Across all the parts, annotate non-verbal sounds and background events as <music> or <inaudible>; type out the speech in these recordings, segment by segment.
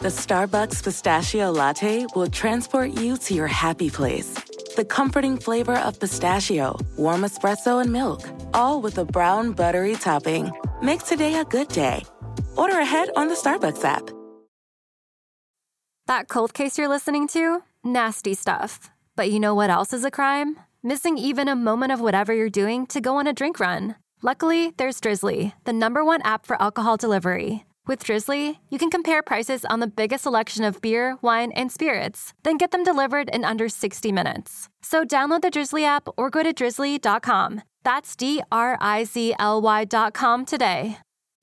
The Starbucks Pistachio Latte will transport you to your happy place. The comforting flavor of pistachio, warm espresso, and milk, all with a brown buttery topping. Make today a good day. Order ahead on the Starbucks app. That cold case you're listening to? Nasty stuff. But you know what else is a crime? Missing even a moment of whatever you're doing to go on a drink run. Luckily, there's Drizzly, the number one app for alcohol delivery. With Drizzly, you can compare prices on the biggest selection of beer, wine, and spirits, then get them delivered in under 60 minutes. So download the Drizzly app or go to drizzly.com. That's D R I Z L Y.com today.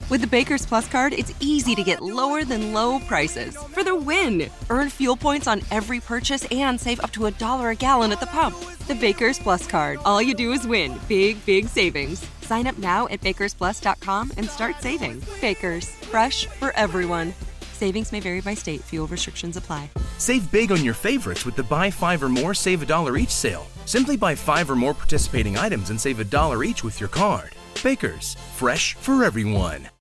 With the Baker's Plus card, it's easy to get lower than low prices for the win. Earn fuel points on every purchase and save up to a dollar a gallon at the pump. The Baker's Plus card. All you do is win. Big, big savings. Sign up now at bakersplus.com and start saving. Baker's, fresh for everyone. Savings may vary by state. Fuel restrictions apply. Save big on your favorites with the buy five or more, save a dollar each sale. Simply buy five or more participating items and save a dollar each with your card. Baker's, fresh for everyone.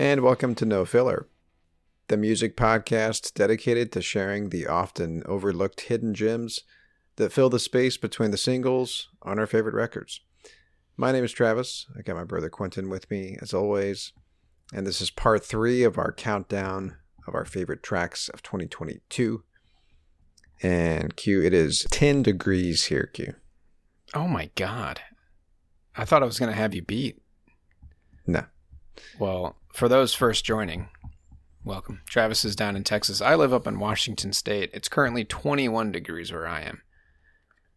And welcome to No Filler, the music podcast dedicated to sharing the often overlooked hidden gems that fill the space between the singles on our favorite records. My name is Travis. I got my brother Quentin with me as always, and this is part three of our countdown of our favorite tracks of 2022. And Q, it is 10 degrees here, Q. Oh my god. I thought I was going to have you beat. No. Well, for those first joining, welcome. Travis is down in Texas. I live up in Washington State. It's currently 21 degrees where I am.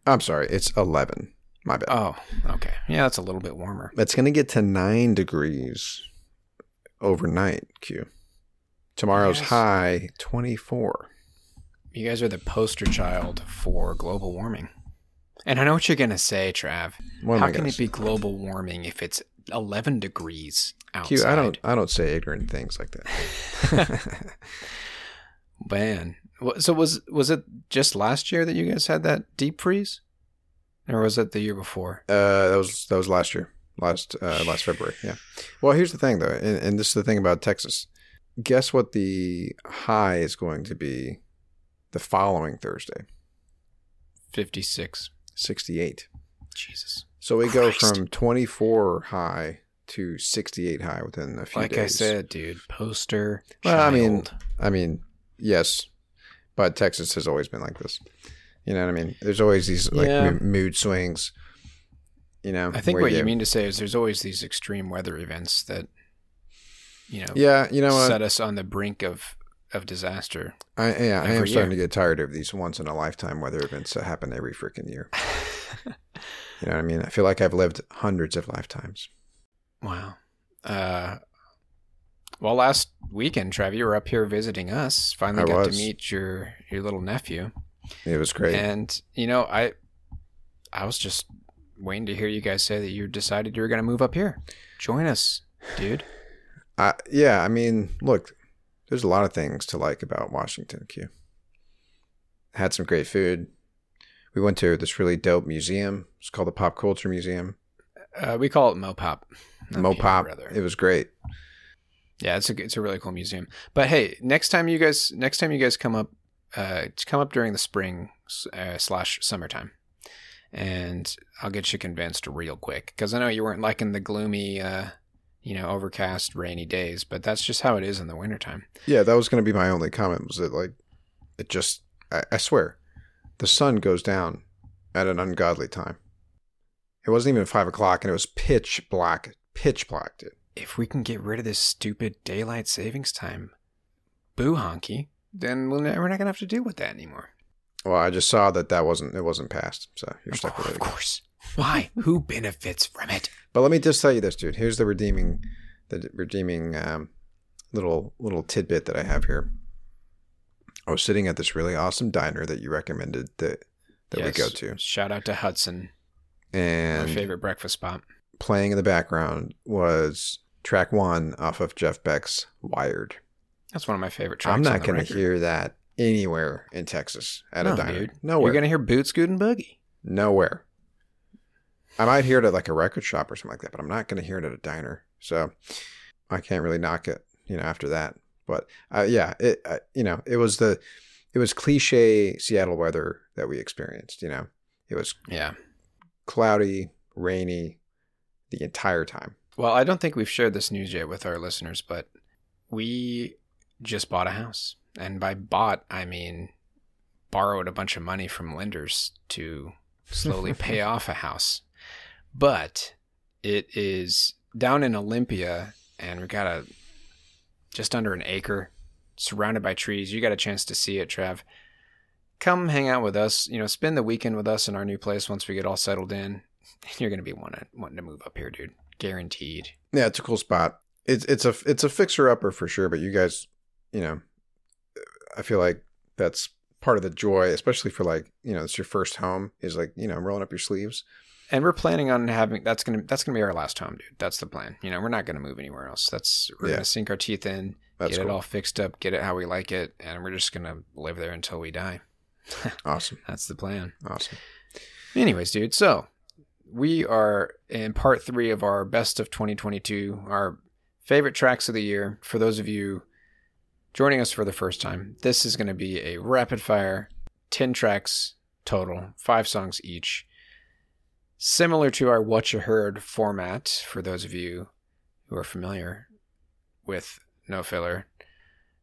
I'm sorry, it's 11. My bad. Oh, okay. Yeah, that's a little bit warmer. It's going to get to 9 degrees overnight, Q. Tomorrow's Yes. high 24. You guys are the poster child for global warming. And I know what you're going to say, Trav. How can it be global warming if it's 11 degrees outside? Q, I don't I don't say ignorant things like that. <laughs> Man. So was was it just last year that you guys had that deep freeze? Or was it the year before? Uh, that was that was last year, last uh, last February. Yeah. Well, here's the thing though, and, and this is the thing about Texas. Guess what the high is going to be the following Thursday? 56. 68. Jesus. So we go from 24 high to 68 high within a few Like days. Like I said, dude, poster Well, I mean. I mean, yes, but Texas has always been like this. You know what I mean? There's always these like Yeah. mo- mood swings. You know, I think what you mean to say is there's always these extreme weather events that you know Yeah, you know set us on the brink of of disaster. I yeah, I am starting year. to get tired of these once in a lifetime weather events that happen every freaking year. <laughs> you know what I mean? I feel like I've lived hundreds of lifetimes. Wow. Uh well last weekend, Trav, you were up here visiting us. Finally I got was. to meet your your little nephew. It was great. And you know, I I was just waiting to hear you guys say that you decided you were gonna move up here. Join us, dude. I, yeah, I mean, look, there's a lot of things to like about Washington. Q had some great food. We went to this really dope museum. It's called the Pop Culture Museum. Uh, we call it Mopop. Mopop. Brother. It was great. Yeah, it's a it's a really cool museum. But hey, next time you guys next time you guys come up, uh, come up during the spring uh, slash summertime, and I'll get you convinced real quick because I know you weren't liking the gloomy, uh, you know, overcast, rainy days, but that's just how it is in the wintertime. Yeah, that was going to be my only comment. Was that like it just? I, I swear, the sun goes down at an ungodly time. It wasn't even five o'clock, and it was pitch black, pitch black, dude. If we can get rid of this stupid daylight savings time, boo honky, then we'll, we're not gonna have to deal with that anymore. Well, I just saw that that wasn't it wasn't passed, so you're stuck with of course. Why? <laughs> Who benefits from it? But let me just tell you this, dude. Here's the redeeming, the redeeming um, little little tidbit that I have here. I was sitting at this really awesome diner that you recommended that that we go to, Shout out to Hudson, and my favorite breakfast spot. Playing in the background was track one off of Jeff Beck's "Wired." That's one of my favorite tracks. I'm not going to hear that anywhere in Texas at no, a diner. dude. Nowhere. You're gonna hear Boot Scootin' Boogie. Nowhere. I might hear it at like a record shop or something like that, but I'm not going to hear it at a diner. So I can't really knock it, you know, after that. But uh, yeah, it, uh, you know, it was the, it was cliche Seattle weather that we experienced. You know, it was Yeah. cloudy, rainy the entire time. Well, I don't think we've shared this news yet with our listeners, but we just bought a house. And by bought, I mean borrowed a bunch of money from lenders to slowly pay <laughs> off a house. But it is down in Olympia, and we've got a just under an acre surrounded by trees. You got a chance to see it, Trav. Come hang out with us. You know, spend the weekend with us in our new place once we get all settled in. <laughs> You're gonna be wanting wanting to move up here, dude. Guaranteed. Yeah, it's a cool spot. It's it's a it's a fixer upper for sure. But you guys, you know, I feel like that's part of the joy, especially for like you know, it's your first home. Is like you know, rolling up your sleeves. And we're planning on having that's gonna that's gonna be our last home, dude. That's the plan. You know, we're not gonna move anywhere else. That's we're Yeah. gonna sink our teeth in, That's get it all fixed up, get it how we like it, and we're just gonna live there until we die. <laughs> Awesome, That's the plan. awesome. Anyways, dude, so we are in part three of our best of 2022, our favorite tracks of the year. For those of you joining us for the first time, this is going to be a rapid fire 10 tracks total, five songs each. Similar to our What You Heard format, for those of you who are familiar with No Filler,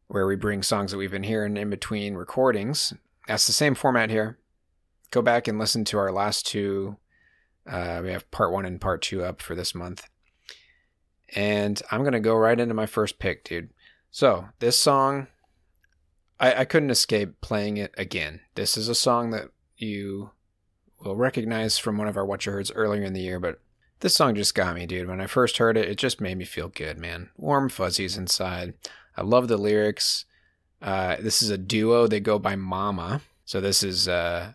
where we bring songs that we've been hearing in between recordings. That's the same format here go back and listen to our last two. Uh, we have part one and part two up for this month. And I'm going to go right into my first pick, dude. So, this song, I, I couldn't escape playing it again. This is a song that you will recognize from one of our What You earlier in the year, but this song just got me, dude. When I first heard it, it just made me feel good, man. Warm fuzzies inside. I love the lyrics. Uh, this is a duo. They go by Momma. So this is uh,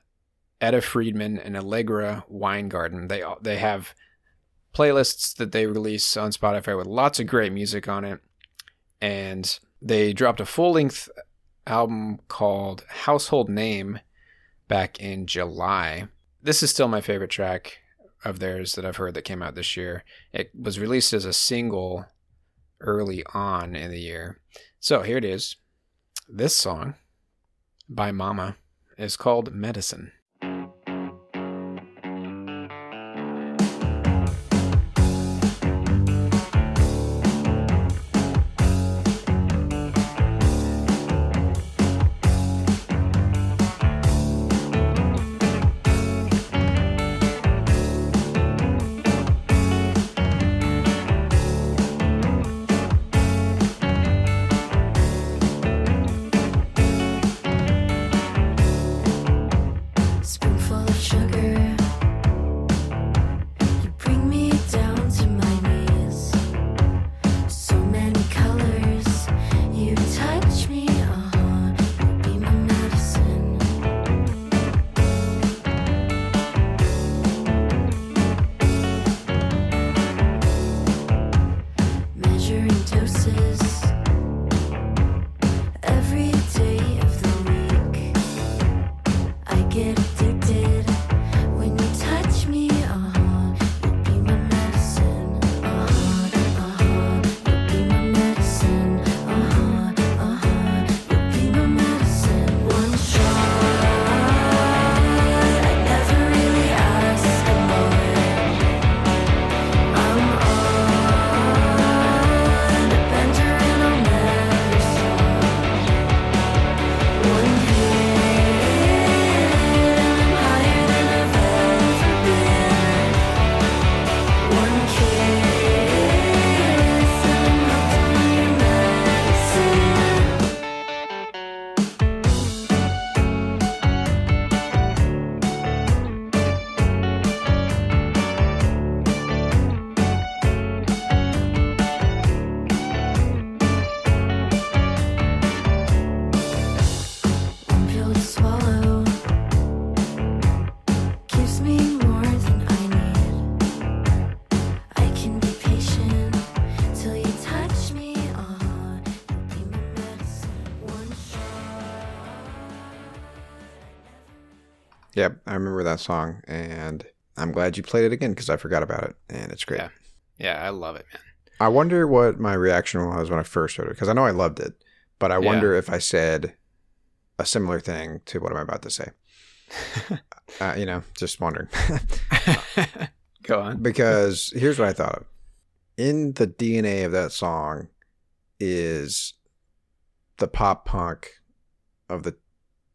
Etta Friedman and Allegra Weingarten. They they have playlists that they release on Spotify with lots of great music on it, and they dropped a full length album called Household Name back in July. This is still my favorite track of theirs that I've heard that came out this year. It was released as a single early on in the year. So here it is. This song by Momma is called Medicine. That song, and I'm glad you played it again because I forgot about it, and it's great. Yeah. Yeah, I love it, man. I wonder what my reaction was when I first heard it because I know I loved it, but I Yeah. wonder if I said a similar thing to what I'm about to say. <laughs> uh, you know, just wondering. <laughs> Go on. because here's what I thought of. In the DNA of that song is the pop punk of the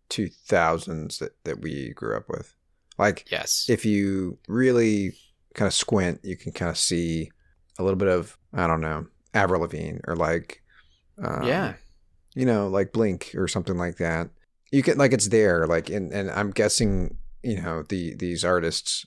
2000s that, that we grew up with. Like, Yes. if you really kind of squint, you can kind of see a little bit of, I don't know, Avril Lavigne or like, um, yeah. you know, like Blink or something like that. You can like it's there, like, and and I'm guessing, you know, the these artists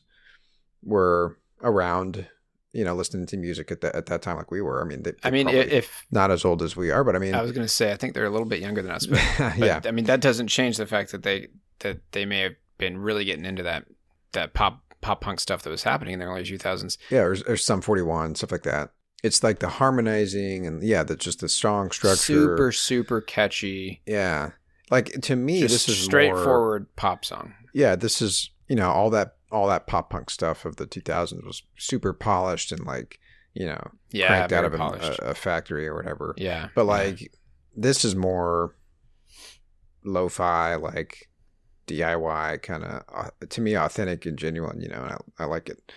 were around, you know, listening to music at that at that time, like we were. I mean, they, I mean, if not as old as we are, but I mean, I was going to say, I think they're a little bit younger than us, but, <laughs> but yeah, I mean, that doesn't change the fact that they that they may have been really getting into that that pop pop punk stuff that was happening in the early 2000s. yeah, or, or Sum 41 stuff like that. It's like the harmonizing and yeah, that's just the strong structure. Super super catchy. yeah. Like to me, just this is more- straightforward pop song. yeah, this is you know all that all that pop punk stuff of the 2000s was super polished and like you know Yeah, cranked out of a, a, factory or whatever. yeah, But yeah. like this is more lo-fi, like DIY kind of uh, to me authentic and genuine. You know, and I, I like it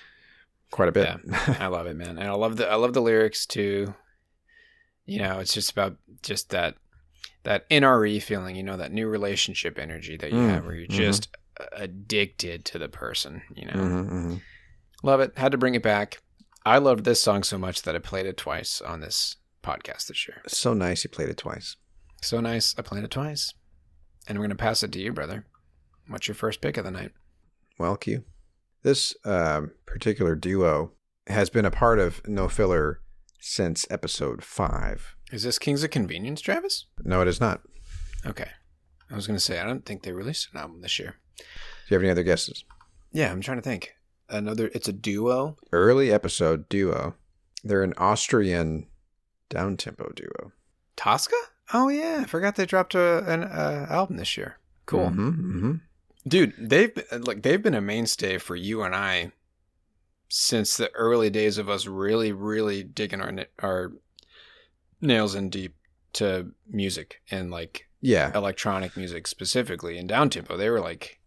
quite a bit. I love it, man, and I love the I love the lyrics too. You know, it's just about just that that NRE feeling, you know, that new relationship energy that you Mm, have, where you're mhm. just addicted to the person. You know, Mhm, mhm. love it. Had to bring it back. I loved this song so much that I played it twice on this podcast this year. So nice you played it twice. So nice, I played it twice, and I'm gonna pass it to you, brother. What's your first pick of the night? Well, Q. This um, particular duo has been a part of No Filler since episode five. Is this Kings of Convenience, Travis? No, it is not. Okay. I was gonna say I don't think they released an album this year. Do you have any other guesses? Yeah, I'm trying to think. Another, it's a duo. Early episode duo. They're an Austrian down tempo duo. Tosca? Oh yeah, I forgot they dropped a, an uh, album this year. Cool, hmm dude. They've been, uh, like they've been a mainstay for you and I since the early days of us really, really digging our our nails in deep to music and like Yeah. electronic music specifically and down tempo. They were like,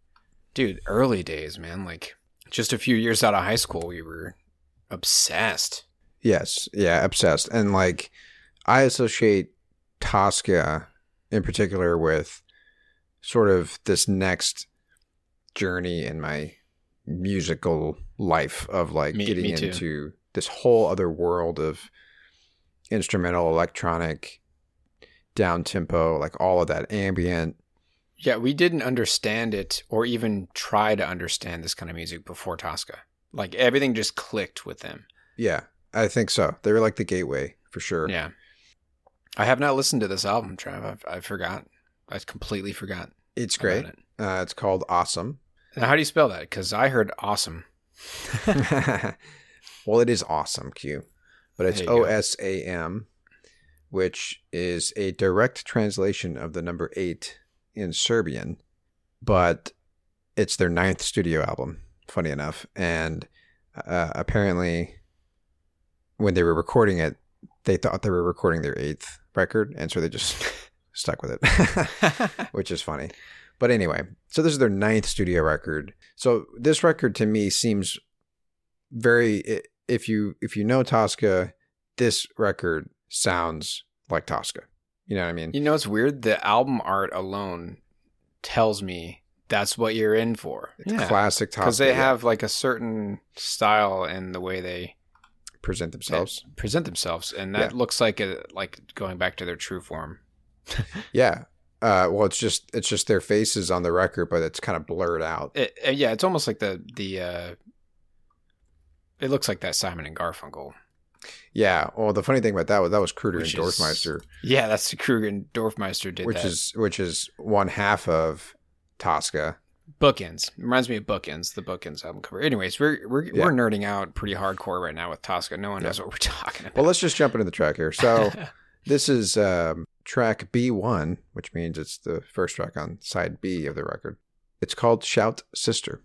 dude, early days, man. Like just a few years out of high school, we were obsessed. Yes. Yeah. Obsessed. And like, I associate Tosca in particular with sort of this next journey in my musical life of like Me- getting me into this whole other world of instrumental, electronic, down tempo, like all of that ambient. Yeah, we didn't understand it or even try to understand this kind of music before Tosca. Like everything just clicked with them. Yeah. I think so. They were like the gateway for sure. Yeah. I have not listened to this album, Trav. I've, I forgot. I completely forgot. It's great. It. Uh, it's called Awesome. Now, how do you spell that? Because I heard awesome. <laughs> well, it is awesome, Q, but it's O. S A M, which is a direct translation of the number eight in Serbian, but it's their ninth studio album. Funny enough, and uh, apparently, when they were recording it, they thought they were recording their eighth record, and so they just <laughs> stuck with it, <laughs> which is funny. But anyway, so this is their ninth studio record. So this record to me seems very if you if you know Tosca, this record sounds like Tosca. You know what I mean? You know, it's weird. The album art alone tells me that's what you're in for. It's classic Tosca. Because they yeah. have like a certain style in the way they present themselves. present themselves, and that Yeah. looks like a, like going back to their true form. <laughs> Yeah. Uh, well, it's just it's just their faces on the record, but it's kind of blurred out. It, uh, yeah, it's almost like the the. uh It looks like that Simon and Garfunkel. Yeah. Well, the funny thing about that was that was Kruder Which and is- Dorfmeister, Yeah, that's <laughs> Kruder and Dorfmeister did which that. is which is one half of Tosca. Bookends reminds me of Bookends, the Bookends album cover. Anyways, we're we're Yeah. we're nerding out pretty hardcore right now with Tosca. No one knows what we're <laughs> talking about. Well, let's just jump into the track here. So <laughs> this is um, track B one, which means it's the first track on side B of the record. It's called Shout Sister.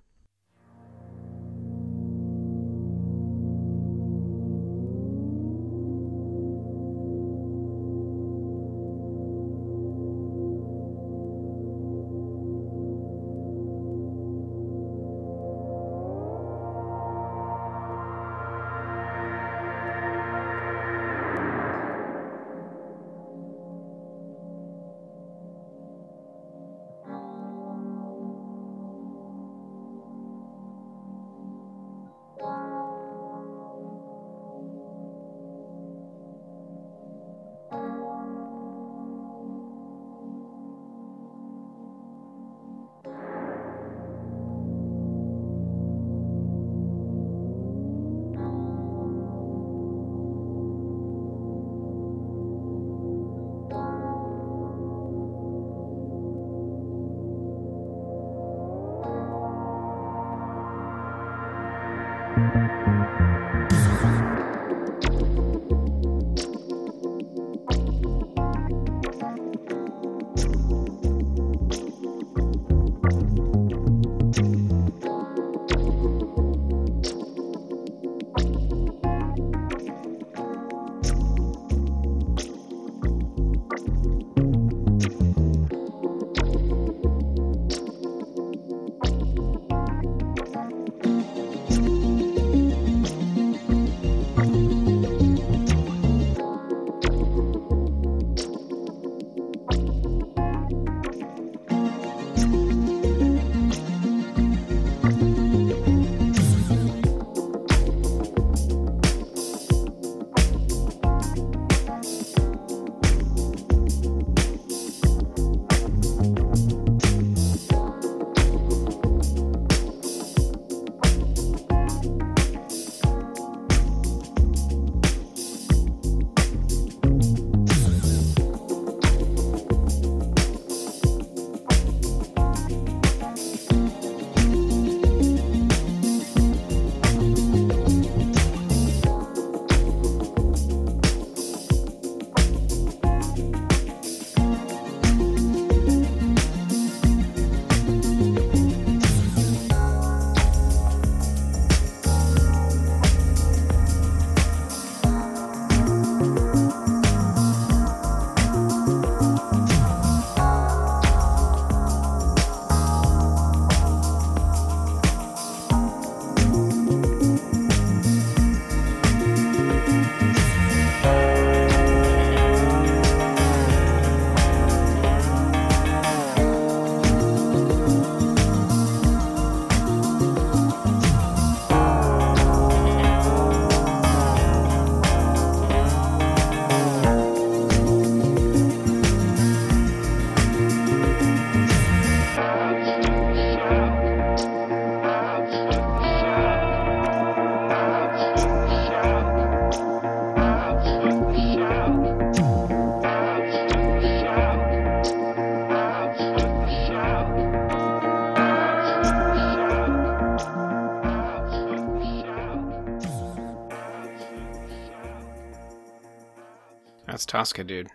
Tosca, dude.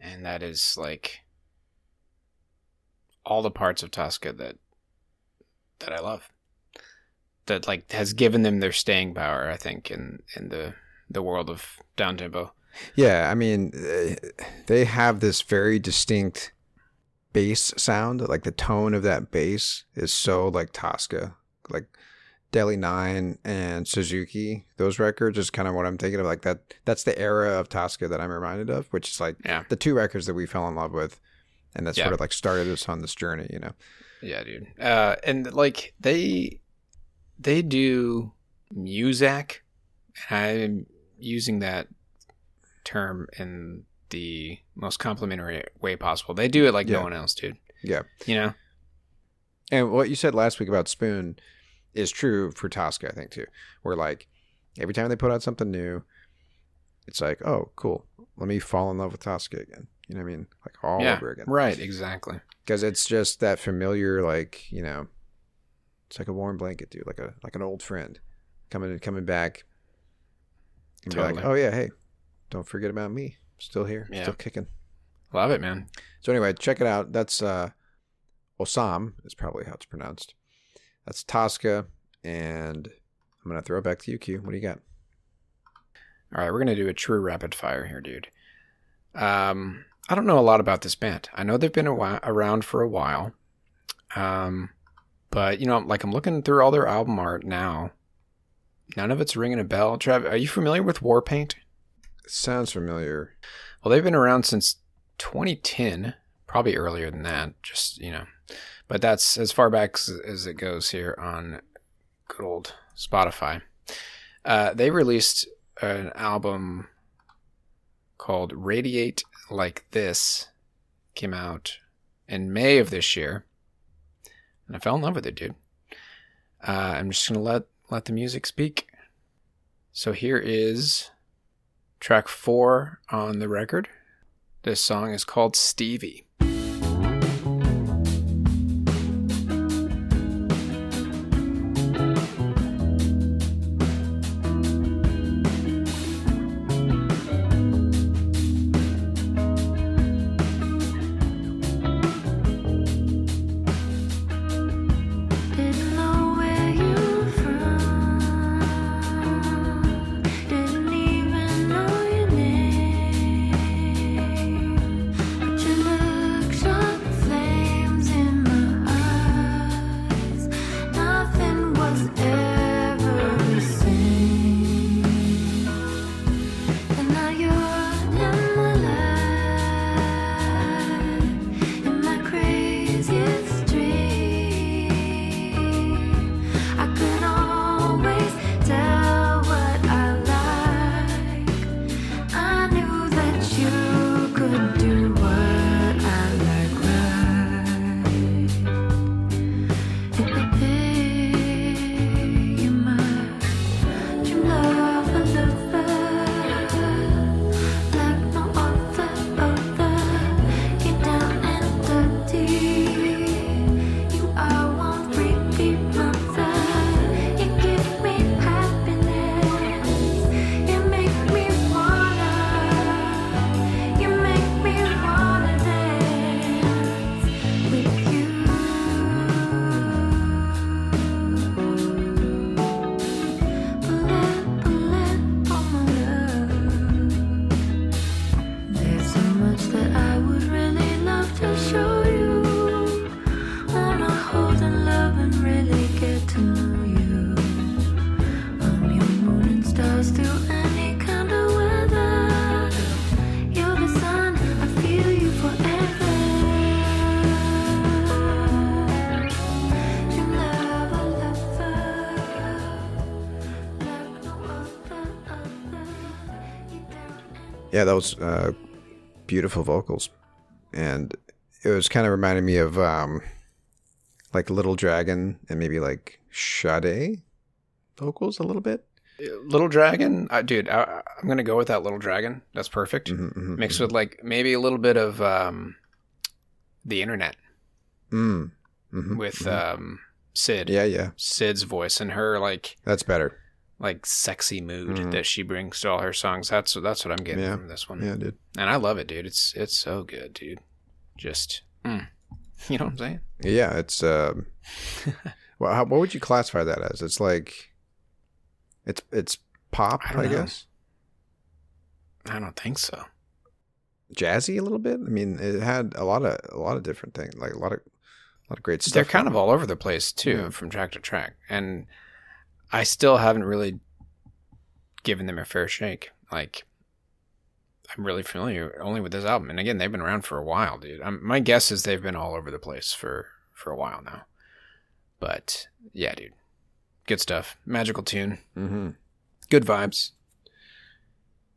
And that is like all the parts of Tosca that that I love. That like has given them their staying power, I think, in in the the world of down tempo. Yeah, I mean, eh, they have this very distinct bass sound. Like the tone of that bass is so like Tosca, like Dehli Nine and Suzuki. Those records is kind of what I'm thinking of. Like that. That's the era of Tosca that I'm reminded of, which is like Yeah. the two records that we fell in love with, and that Yeah. sort of like started us on this journey. You know. Yeah, dude. Uh, and like they they do Muzak. I'm using that term in the most complimentary way possible. They do it like Yeah. no one else, dude. Yeah. You know? And what you said last week about Spoon is true for Tosca, I think too. Where like every time they put out something new, it's like, oh, cool. Let me fall in love with Tosca again. You know what I mean? Like all yeah. over again. Right. Exactly. Because it's just that familiar, like you know, it's like a warm blanket, dude. Like a like an old friend coming and coming back. And be like, Totally. oh yeah, hey, don't forget about me. Still here, Yeah. still kicking. Love it, man. So anyway, check it out. That's uh, Osam is probably how it's pronounced. That's Tosca, and I'm gonna throw it back to you, Q. What do you got? All right, we're gonna do a true rapid fire here, dude. Um, I don't know a lot about this band. I know they've been while, around for a while. Um, but you know, like I'm looking through all their album art now. None of it's ringing a bell. Trav, are you familiar with Warpaint? Sounds familiar. Well, they've been around since 2010, probably earlier than that. Just you know, but that's as far back as, it goes here on good old Spotify. Uh, they released an album called Radiate Like This. Came out in May of this year, and I fell in love with it, dude. Uh, I'm just gonna let let the music speak. So here is track four on the record. This song is called Stevie. Yeah, that was uh, beautiful vocals, and it was kind of reminding me of um, like Little Dragon and maybe like Sade vocals a little bit. Little Dragon, uh, dude, I, I'm gonna go with that Little Dragon. That's perfect. Mhm, mhm, Mixed with like maybe a little bit of um, the internet Mm, mhm, with mhm. um, Syd. yeah, yeah, Syd's voice and her like that's better. Like sexy mood Mhm. that she brings to all her songs. That's that's what I'm getting Yeah. from this one. Yeah, dude. And I love it, dude. It's it's so good, dude. Just mm. <laughs> you know what I'm saying? Yeah, it's. Um, <laughs> well, how, what would you classify that as? It's like, it's it's pop, I I, guess. I don't think so. Jazzy a little bit. I mean, it had a lot of a lot of different things, like a lot of a lot of great stuff. They're kind of all over the place too, Yeah. from track to track. And I still haven't really given them a fair shake. Like I'm really familiar only with this album. And again, they've been around for a while, dude. i my guess is they've been all over the place for for a while now. But yeah, dude. Good stuff. Magical tune. Mhm. Good vibes.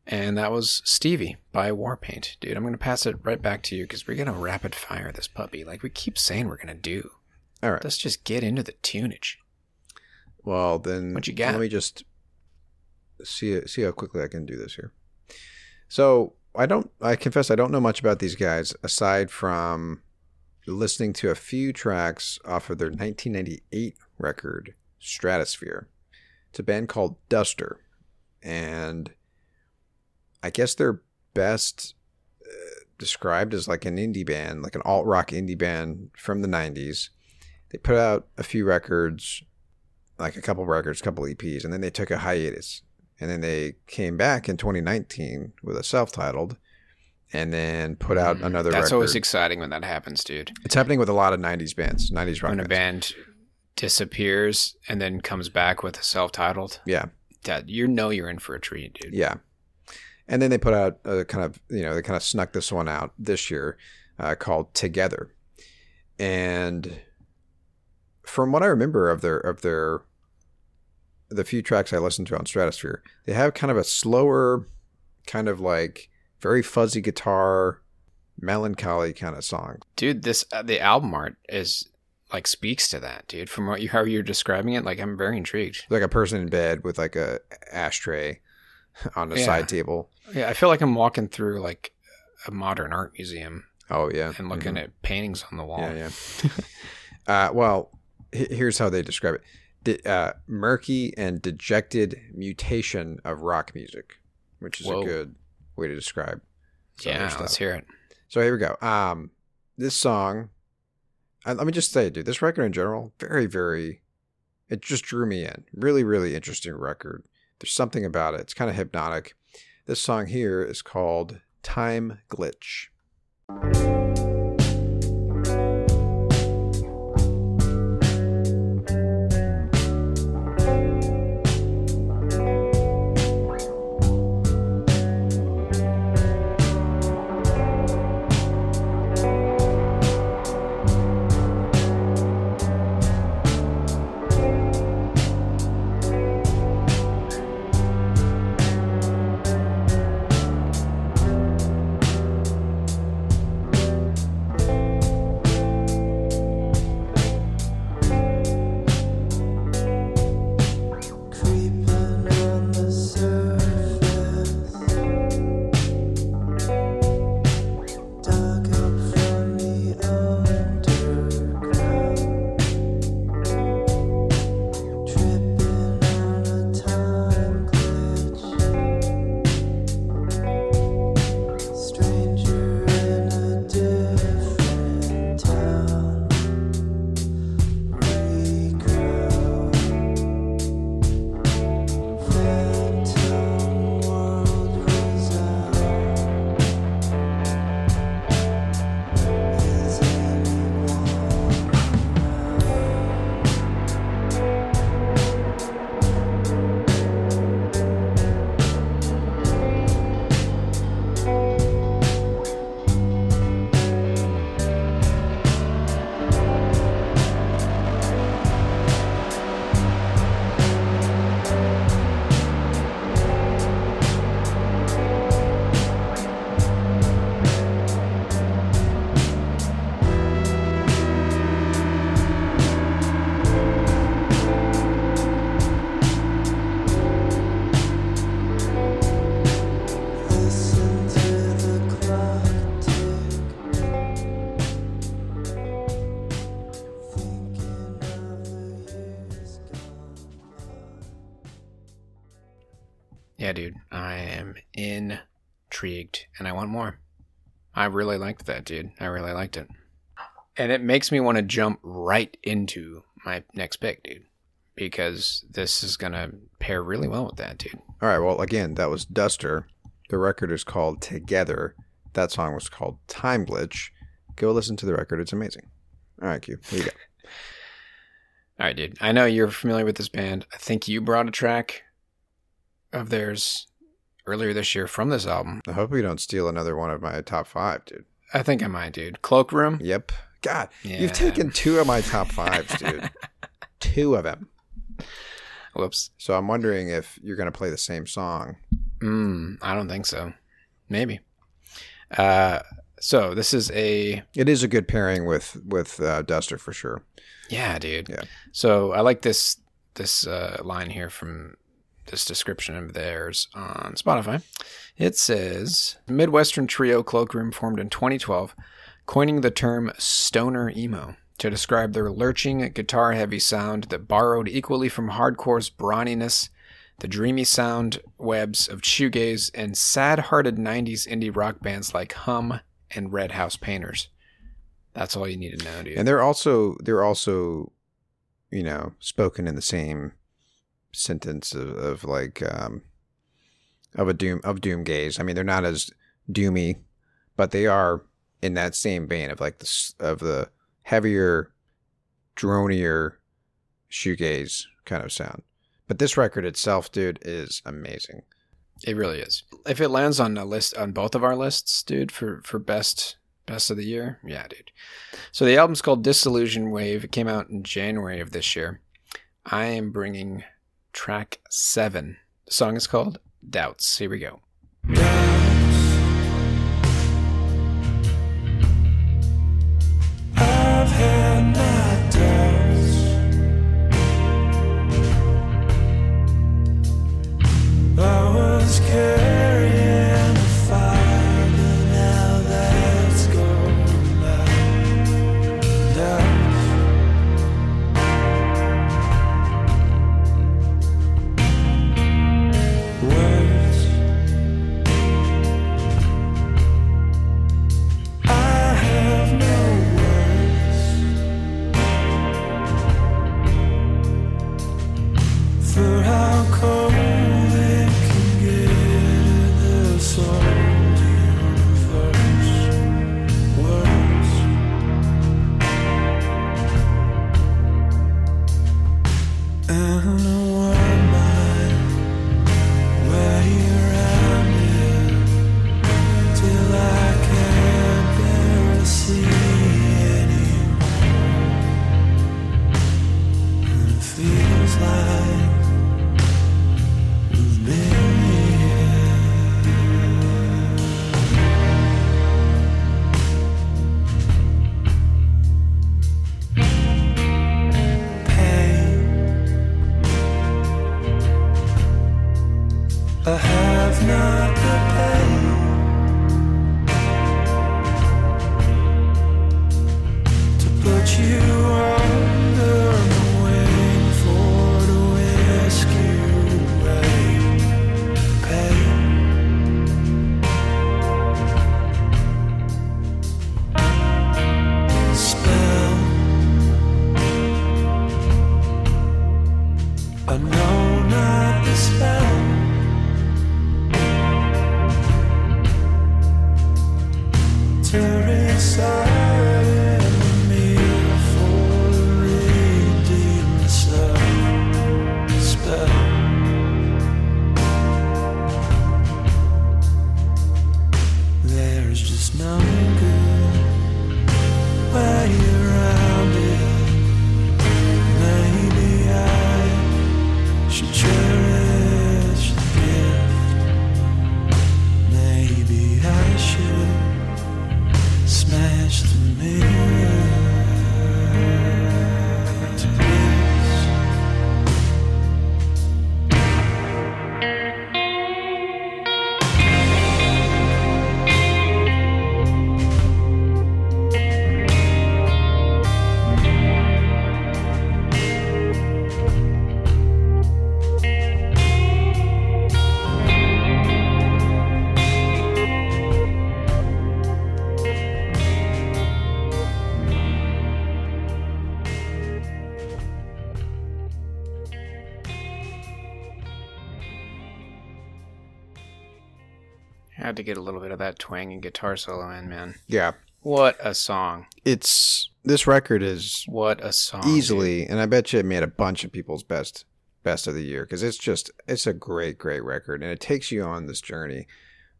And that was Stevie by Warpaint. Dude, I'm going to pass it right back to you because we're going to rapid fire this puppy like we keep saying we're going to do. All right. Let's just get into the tunage. Well, then What you got? Let me just see see how quickly I can do this here. So I don't. I confess I don't know much about these guys aside from listening to a few tracks off of their 1998 record Stratosphere. It's a band called Duster, and I guess they're best uh, described as like an indie band, like an alt rock indie band from the 90s. They put out a few records, like a couple records, a couple EPs, and then they took a hiatus. And then they came back in 2019 with a self titled and then put out another Mm, That's record. always exciting when that happens, dude. it's happening with a lot of 90s bands, 90s rock When a band disappears and then comes back with a self-titled, Yeah. that you know you're in for a treat, dude. Yeah. And then they put out a kind of, you know, they kind of snuck this one out this year uh, called Together. And from what I remember of their, of their, the few tracks I listened to on Stratosphere, they have kind of a slower, kind of like very fuzzy guitar, melancholy kind of song. Dude, this uh, the album art is like speaks to that, dude. From what you how you're describing it, like I'm very intrigued. Like a person in bed with like a ashtray <laughs> on the Yeah. side table. Yeah, I feel like I'm walking through like a modern art museum Oh yeah. and looking Mhm. at paintings on the wall. Yeah, yeah. <laughs> uh, well, here's how they describe it: the uh, murky and dejected mutation of rock music, which is Whoa. a good way to describe. Yeah, let's hear it. So here we go. Um, this song, uh, let me just say, dude, this record in general, very, very, it just drew me in. Really, really interesting record. There's something about it. It's kind of hypnotic. This song here is called "Time Glitch." Really liked that, dude. I really liked it. And it makes me want to jump right into my next pick, dude, because this is going to pair really well with that, dude. All right. Well, again, that was Duster. The record is called Together. That song was called Time Glitch. Go listen to the record. It's amazing. All right, Q. Here you go. All right, dude. I know you're familiar with this band. I think you brought a track of theirs earlier this year from this album. I hope we don't steal another one of my top five, dude. I think I might, dude. Cloakroom. Yep. God, Yeah. you've taken two of my top <laughs> fives, dude. two of them. Whoops. So I'm wondering if you're going to play the same song. Mm, I don't think so. Maybe. Uh, so this is a It is a good pairing with with uh, Duster for sure. yeah, dude. Yeah. So I like this this uh, line here from this description of theirs on Spotify. It says Midwestern trio Cloakroom formed in 2012, coining the term stoner emo to describe their lurching guitar heavy sound that borrowed equally from hardcore's brawniness, the dreamy sound webs of shoegaze, and sad hearted 90s indie rock bands like Hum and Red House Painters. That's all you need to know, dude. And they're also they're also, you know, spoken in the same sentence of, of like um of a doom of doom gaze. I mean, they're not as doomy, but they are in that same vein of like the of the heavier, dronier shoegaze kind of sound. But this record itself, dude, is amazing. It really is. If it lands on a list on both of our lists, dude, for for best best of the year, yeah, dude. So the album's called Dissolution Wave. It came out in January of this year. I am bringing track seven. The song is called Doubts. Here we go. I was that twang and guitar solo in, man. Yeah, What a song. it's this record is What a song. easily, and I bet you it made a bunch of people's best best of the year because it's just it's a great great record and it takes you on this journey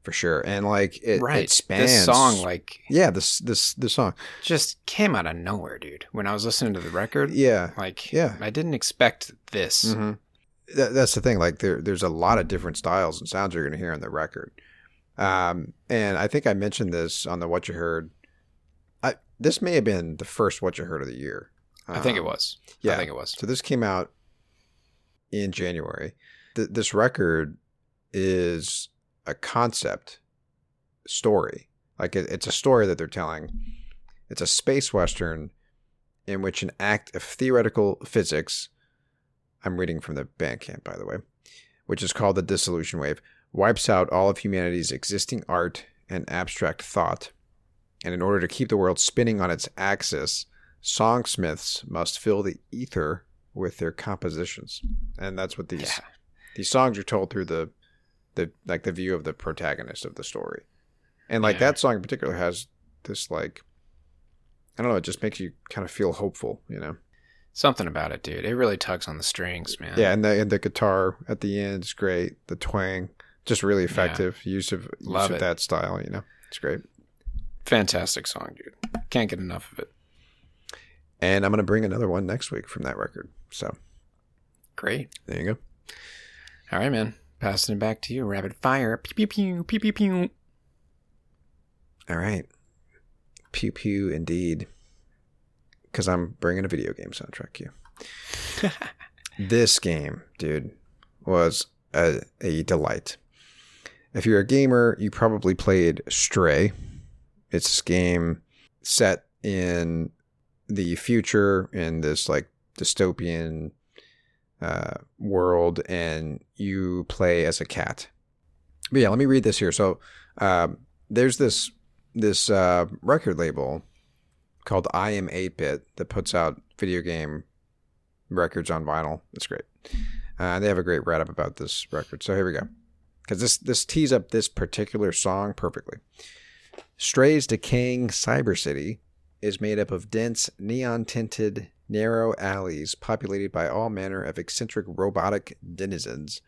for sure and like it, dude. Right. it spans This song, like, yeah this this the song just came out of nowhere, dude. When I was listening to the record, yeah like, Yeah. I didn't expect this. hmm That, that's the thing. Like there, there's a lot of different styles and sounds you're going to hear on the record. Um, and I think I mentioned this on the What You Heard. I this may have been the first What You Heard of the year. I think it Um, was. yeah. I think it was. So this came out in January. Th- this record is a concept story. Like it, it's a story that they're telling. It's a space western in which an act of theoretical physics, I'm reading from the Bandcamp, by the way, which is called the dissolution wave, wipes out all of humanity's existing art and abstract thought And in order to keep the world spinning on its axis, songsmiths must fill the ether with their compositions. And that's what these Yeah. these songs are told through the the like the view of the protagonist of the story. And like Yeah. that song in particular has this like I don't know, it just makes you kind of feel hopeful, you know. Something about it, dude. It really tugs on the strings, man. Yeah, and the and the guitar at the end is great. The twang, just really effective use of use Love of it. that style. You know, it's great. Fantastic song, dude. Can't get enough of it. And I'm gonna bring another one next week from that record. So Great. there you go. All right, man. Passing it back to you. Rapid fire. Pew pew pew pew pew pew. All right, pew pew indeed. Because I'm bringing a video game soundtrack. You. <laughs> this game, dude, was a, a delight. If you're a gamer, you probably played Stray. It's a game set in the future in this like dystopian uh, world, and you play as a cat. But yeah, let me read this here. So um, there's this this uh, record label called I Am 8-Bit that puts out video game records on vinyl. It's great. Uh, they have a great write up about this record. So here we go. Because this this tees up this particular song perfectly. Stray's decaying cyber city is made up of dense, neon tinted, narrow alleys populated by all manner of eccentric robotic denizens,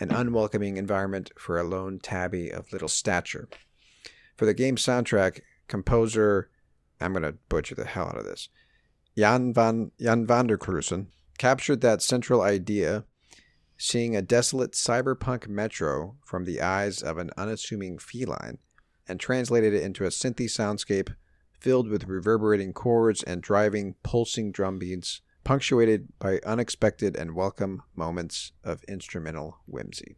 an unwelcoming environment for a lone tabby of little stature. For the game's soundtrack, composer, I'm going to butcher the hell out of this, Jan van, Yann van der Cruyssen, captured that central idea, seeing a desolate cyberpunk metro from the eyes of an unassuming feline, and translated it into a synthy soundscape filled with reverberating chords and driving, pulsing drum beats, punctuated by unexpected and welcome moments of instrumental whimsy.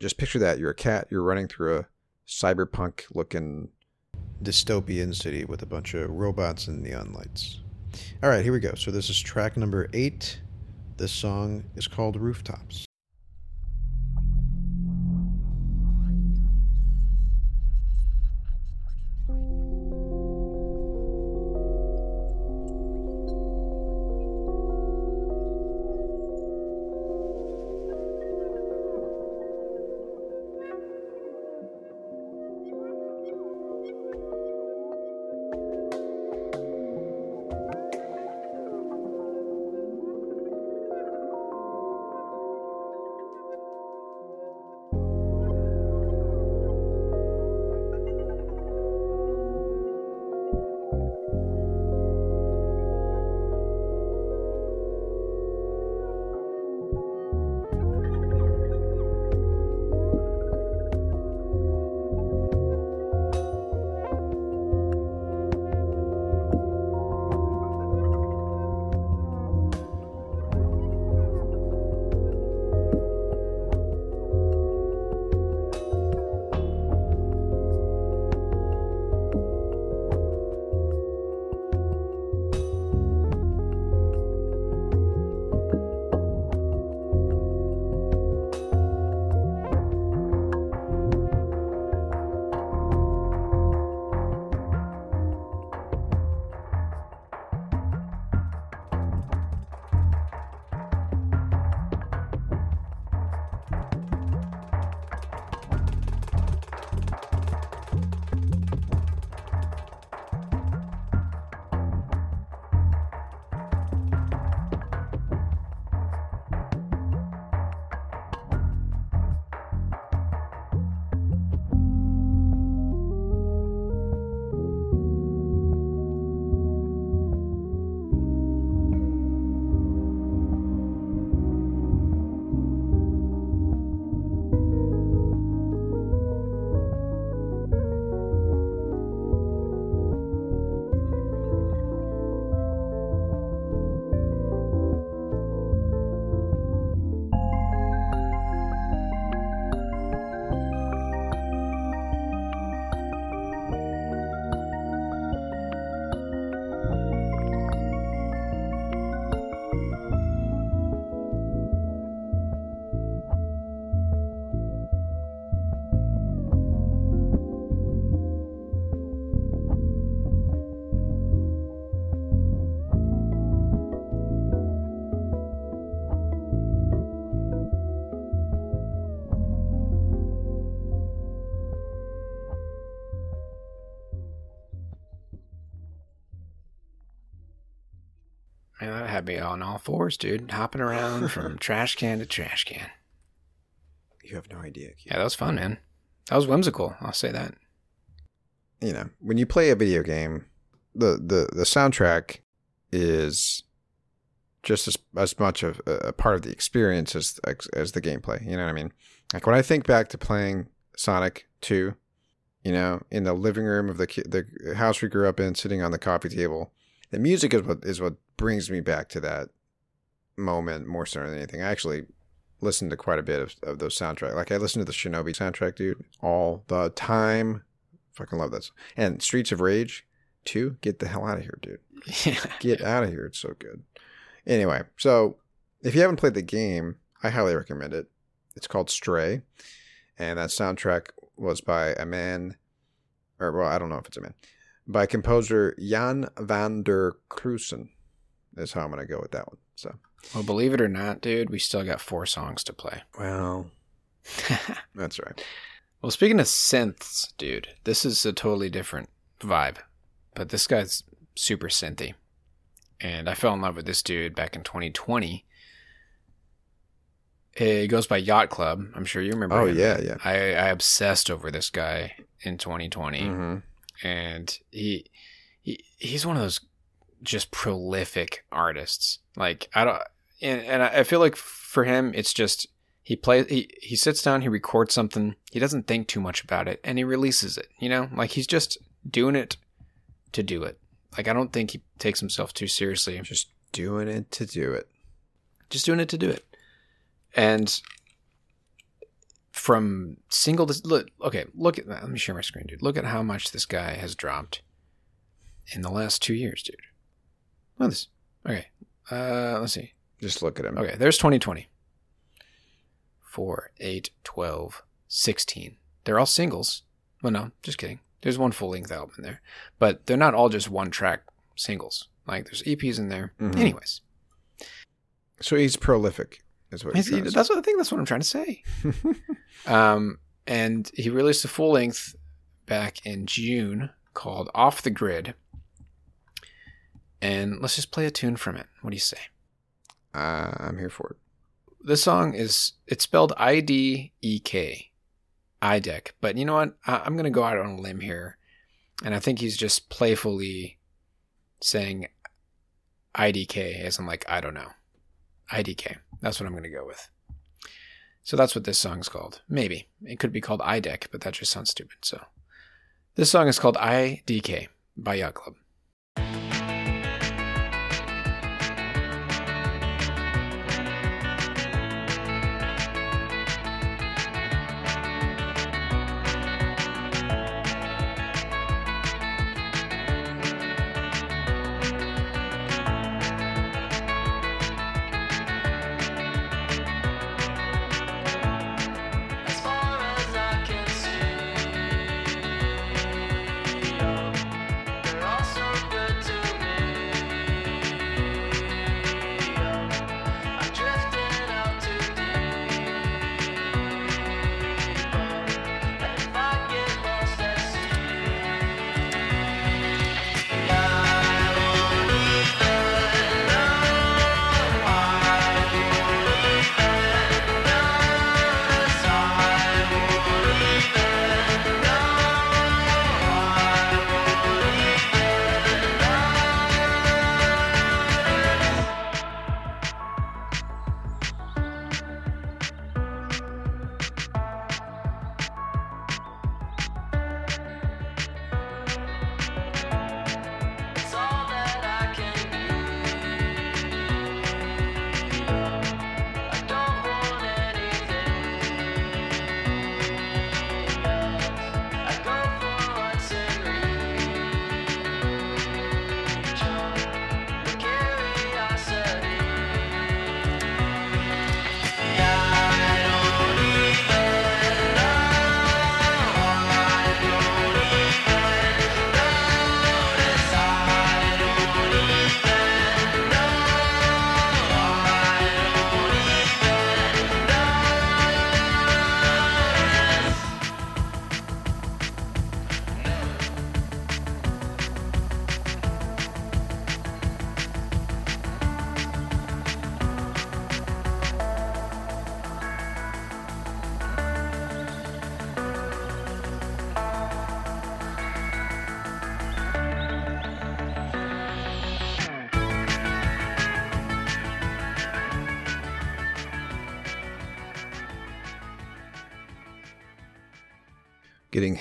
Just picture that you're a cat, you're running through a cyberpunk looking dystopian city with a bunch of robots and neon lights. All right, here we go. So this is track number eight. This song is called Rooftops. Man, that had me on all fours, dude. Hopping around <laughs> from trash can to trash can. You have no idea. Yeah, that was fun, man. That was whimsical. I'll say that. you know, when you play a video game, the the the soundtrack is just as as much of a, a part of the experience as as the gameplay. You know what I mean? Like when I think back to playing Sonic Two, you know, in the living room of the the house we grew up in, sitting on the coffee table, the music is what is what brings me back to that moment more so than anything. I actually listened to quite a bit of, of those soundtrack. Like I listened to the Shinobi soundtrack, dude, all the time. Fucking love that. song. And Streets of Rage 2, get the hell out of here, dude. <laughs> Yeah. Get out of here. It's so good. Anyway, so if you haven't played the game, I highly recommend it. It's called Stray. And that soundtrack was by a man, or well, I don't know if it's a man, by composer Yann van der Cruyssen, is how I'm going to go with that one. So, Well, believe it or not, dude, we still got four songs to play. well, <laughs> that's right. Well, speaking of synths, dude, this is a totally different vibe. But this guy's super synthy. And I fell in love with this dude back in 2020. He goes by Yacht Club. I'm sure you remember Oh, him. yeah, yeah. I, I obsessed over this guy in 2020. hmm and he, he he's one of those just prolific artists. Like I don't, and, and I feel like for him, it's just he plays, he he sits down, he records something, he doesn't think too much about it, and he releases it. You know, like he's just doing it to do it. Like I don't think he takes himself too seriously. Just doing it to do it. just doing it to do it. And from single to look, okay, look at that. Let me share my screen, dude. Look at how much this guy has dropped in the last two years, dude. Look this. Okay, uh, let's see. Just look at him. Okay, there's 2020. 4, 8, 12, 16. They're all singles. Well, no, just kidding. There's one full length album in there. But they're not all just one track singles. Like, there's EPs in there. Mhm. Anyways, So he's prolific, is what He's- you're he- trying that's what I think. That's what I'm trying to say. <laughs> um, and he released a full length back in June called "Off the Grid." And let's just play a tune from it. What do you say? Uh, I'm here for it. This song is it's spelled I D E K, IDEC. But you know what? I, I'm gonna go out on a limb here, and I think he's just playfully saying IDK as in like I don't know. IDK. That's what I'm gonna go with. So that's what this song's called. Maybe it could be called IDEC, but that just sounds stupid. So this song is called IDK by Yacht Club.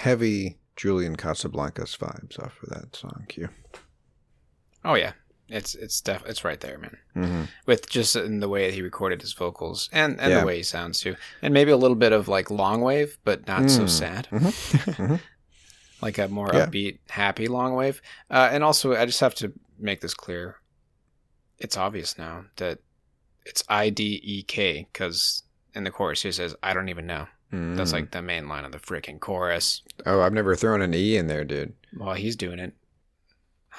Heavy Julian Casablancas vibes off of that song, Q. Oh yeah, it's it's def it's right there, man. Mm-hmm. With just in the way that he recorded his vocals and and Yeah. the way he sounds too, and maybe a little bit of like long wave, but not so Mm. sad. Mhm. <laughs> like a more Yeah. upbeat, happy long wave. Uh, and also, I just have to make this clear. It's obvious now that it's I D E K because in the chorus he says, "I don't even know." That's Mm. like the main line of the freaking chorus. Oh, I've never thrown an E in there, dude. Well, he's doing it.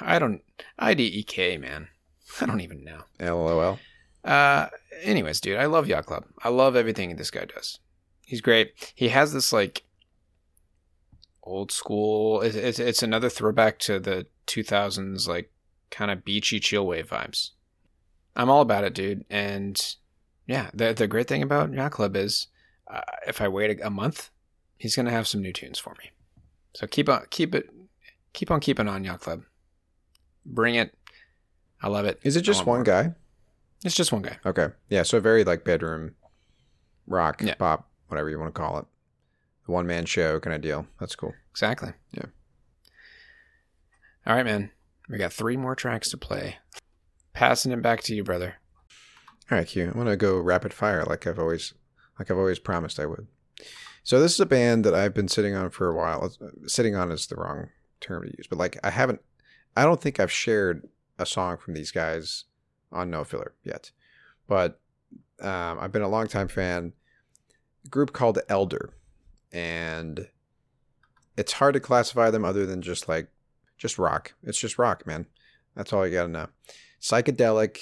I don't I D E K man. <laughs> I don't even know. LOL. Uh, anyways, dude, I love Yacht Club. I love everything this guy does. He's great. He has this like old school. It's it's, it's another throwback to the 2000s, like kind of beachy chill wave vibes. I'm all about it, dude. And yeah, the the great thing about Yacht Club is, uh, if I wait a, a month, he's gonna have some new tunes for me. So keep on keep it keep on keeping on Yacht Club. Bring it. I love it. Is it just one more. guy? It's just one guy. Okay. Yeah, so very like bedroom rock, Yeah. pop, whatever you want to call it. One man show kind of deal. That's cool. Exactly. Yeah. All right, man. We got three more tracks to play. Passing it back to you, brother. All right, Q. I'm gonna go rapid fire like I've always like I've always promised I would. So this is a band that I've been sitting on for a while. Sitting on is the wrong term to use, but like I haven't I don't think I've shared a song from these guys on No Filler yet. But um, I've been a longtime fan. A group called Elder. And it's hard to classify them other than just like just rock. It's just rock, man. That's all you gotta know. Psychedelic,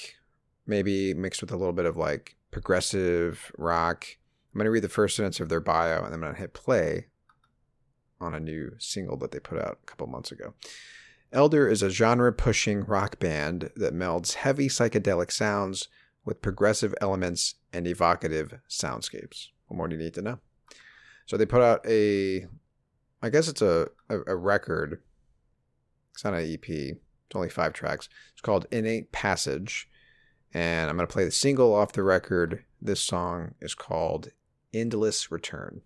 maybe mixed with a little bit of like progressive rock. I'm going to read the first sentence of their bio and I'm going to hit play on a new single that they put out a couple months ago. Elder is a genre pushing rock band that melds heavy psychedelic sounds with progressive elements and evocative soundscapes. What more do you need to know? So they put out a, I guess it's a, a, a record. It's not an EP. It's only five tracks. It's called Innate Passage. And I'm going to play the single off the record. This song is called Endless Return.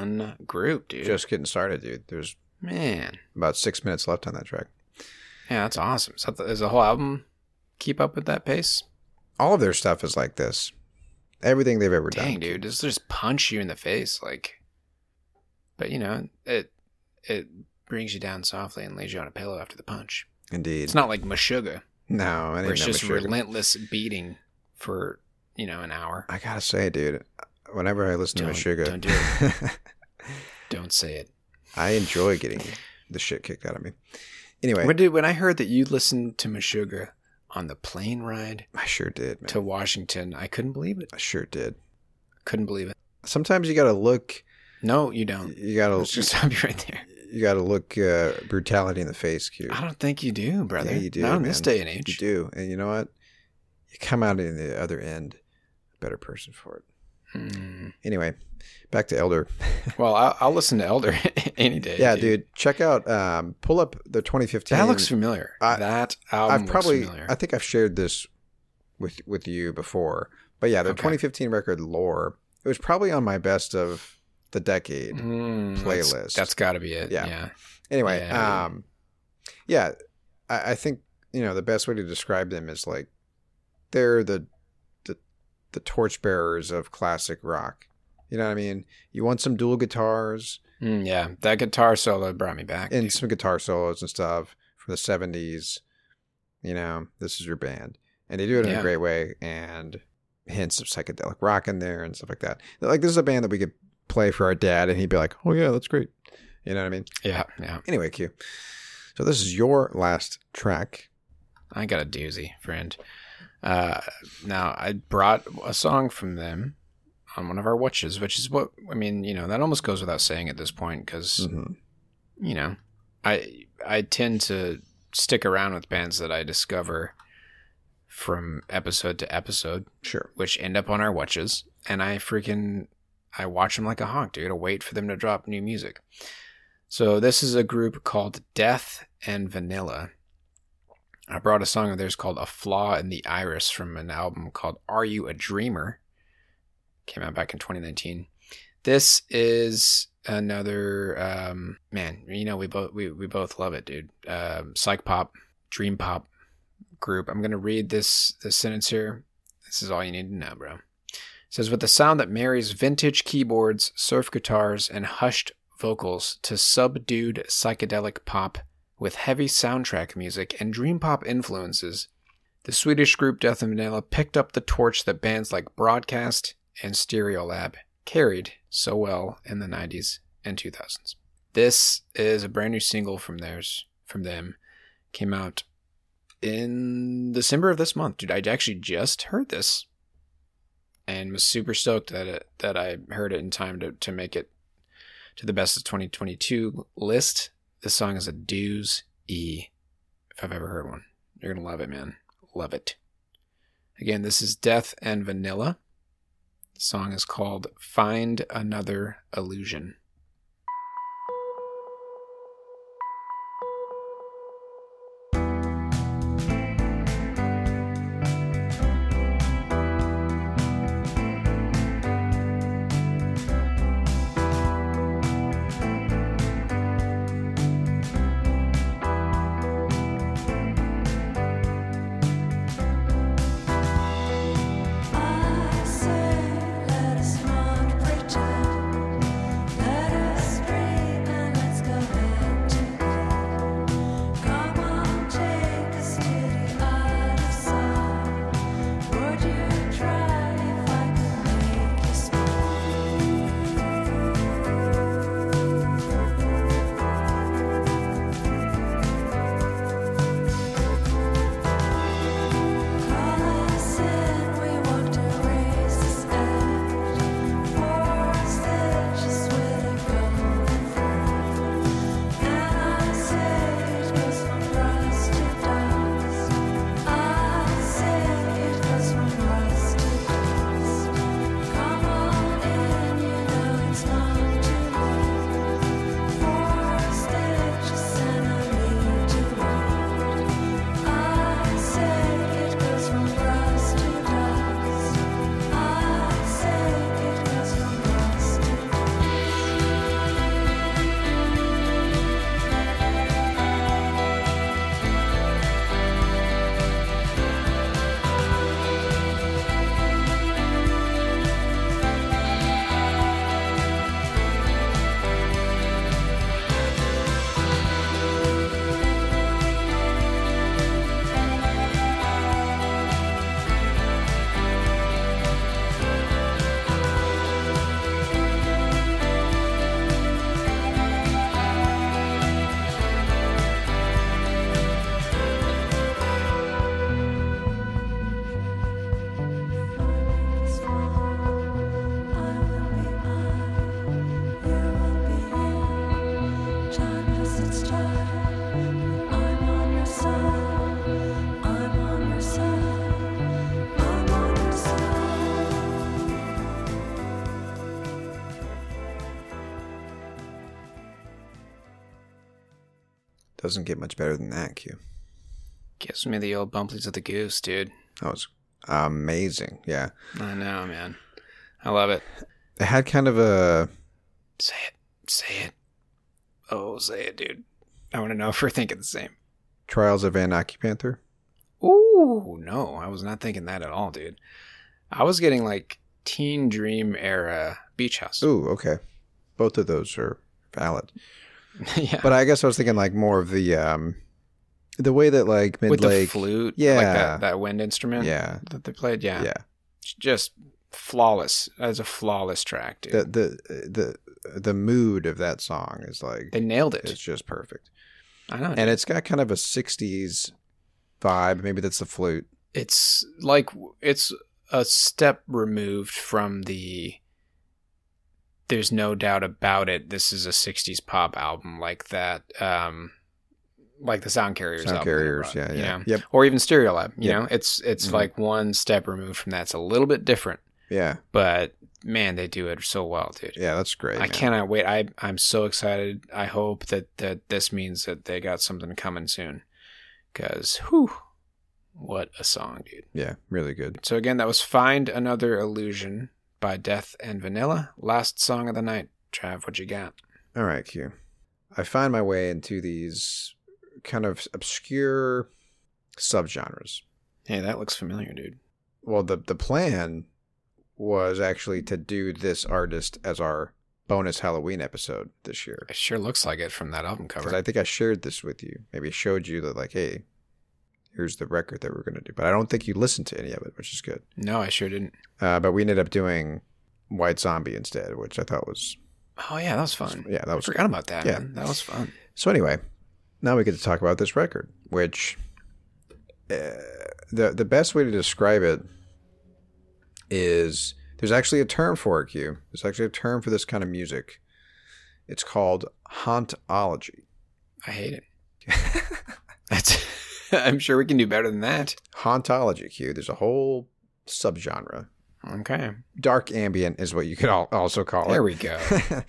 Fun group, dude. Just getting started, dude. There's man. about six minutes left on that track. Yeah, that's awesome. So th- does the whole album keep up with that pace? All of their stuff is like this. Everything they've ever Dang, done. dude, just just punch you in the face, like. But you know, it it brings you down softly and lays you on a pillow after the punch. Indeed. It's not like Meshuggah, no, it where it's no just Meshuggah. relentless beating for you know an hour. I gotta say, dude, whenever I listen Don't- to Meshuggah, don't do it. <laughs> Don't say it. I enjoy getting the shit kicked out of me. Anyway, When did when I heard that you listened to Meshuggah on the plane ride I sure did, man. to Washington, I couldn't believe it. I sure did. Couldn't believe it. Sometimes you gotta look. No, you don't. You gotta. <laughs> Just stop you right there. You gotta look uh, brutality in the face, Q. I don't think you do, brother. Yeah, you do. Not in this day and age. You do, and you know what? You come out in the other end a better person for it. Hmm. Anyway, back to Elder. <laughs> Well, I'll, I'll listen to Elder <laughs> any day. yeah, dude. check out. Um, pull up the 2015. That looks familiar. I- that album I've looks probably. familiar. I think I've shared this with with you before, but yeah, the Okay. 2015 record Lore. It was probably on my best of the decade. Mm, playlist. That's, that's got to be it. Yeah. Yeah. Anyway, Yeah. um, yeah, I, I think you know the best way to describe them is like they're the the the torchbearers of classic rock. You know what I mean? You want some dual guitars Mm, yeah. That guitar solo brought me back. and dude. some guitar solos and stuff from the seventies. You know, this is your band, and they do it in Yeah. a great way, and hints of psychedelic rock in there and stuff like that. Like this is a band that we could play for our dad, and he'd be like, "Oh yeah, that's great." You know what I mean? yeah. Yeah. Anyway, Q. So this is your last track. I got a doozy, friend. Uh, now I brought a song from them on one of our watches, which is what I mean. You know, that almost goes without saying at this point because Mhm. you know, I I tend to stick around with bands that I discover from episode to episode, Sure. which end up on our watches, and I freaking I watch them like a hawk, dude. I wait for them to drop new music. So this is a group called Death and Vanilla. I brought a song of theirs called "A Flaw in the Iris" from an album called "Are You a Dreamer?" Came out back in 2019. This is another um, man. You know we both we, we both love it, dude. Um, psych pop, dream pop group. I'm gonna read this this sentence here. This is all you need to know, bro. It says with a sound that marries vintage keyboards, surf guitars, and hushed vocals to subdued psychedelic pop with heavy soundtrack music and dream pop influences, the Swedish group Death and Vanilla picked up the torch that bands like Broadcast and Stereolab carried so well in the 90s and 2000s. This is a brand new single from theirs from them. Came out in December of this month. Dude, I actually just heard this and was super stoked that it, that I heard it in time to, to make it to the best of 2022 list. This song is a doozy E if I've ever heard one. You're going to love it, man. Love it. Again, this is Death and Vanilla. The song is called Find Another Illusion. Doesn't get much better than that, Q. Gives me the old bumplies of the goose, dude. That was amazing. Yeah. I know, man. I love it. It had kind of a Say it. Say it. Oh, say it, dude. I want to know if we're thinking the same. Trials of Van Occupanther. Ooh, no, I was not thinking that at all, dude. I was getting like Teen Dream era Beach House. Ooh, okay. Both of those are valid. <laughs> yeah. But I guess I was thinking like more of the um the way that like Mid with the flute, Yeah. like that, that wind instrument, Yeah. that they played, yeah, Yeah. just flawless. Is a flawless track, dude. The the the the mood of that song is like they nailed it. it's just perfect. I know, And it's got kind of a 60s vibe. Maybe that's the flute. it's like it's a step removed from the there's no doubt about it this is a 60s pop album like that um like the sound carriers Sound album Carriers, brought, yeah, you yeah. know? Yep. or even Stereolab you Yep. know it's it's Mhm. like one step removed from that it's a little bit different Yeah. but man they do it so well dude Yeah, that's great. I man. cannot wait. I I'm so excited. I hope that that this means that they got something coming soon. Cause whew, what a song, dude. Yeah, really good. So again, that was "Find Another Illusion" by Death and Vanilla. Last song of the night. Trav, what you got? All right, Q. I find my way into these kind of obscure subgenres. Hey, that looks familiar, dude. Well, the the plan was actually to do this artist as our bonus Halloween episode this year. It sure looks like it from that album cover. Because. I think I shared this with you. Maybe showed you that, like, hey, here's the record that we're going to do. But I don't think you listened to any of it, which is good. no, I sure didn't. Uh, but we ended up doing White Zombie instead, which I thought was Oh yeah, that was fun. yeah, that I was forgot about that. Yeah. man. that was fun. So anyway, now we get to talk about this record, which uh, the the best way to describe it is there's actually a term for it. Q. There's actually a term for this kind of music. It's called hauntology. I hate it. <laughs> <laughs> I'm sure we can do better than that. Hauntology. Q. There's a whole subgenre. Okay. Dark ambient is what you could al- also call it. There we go.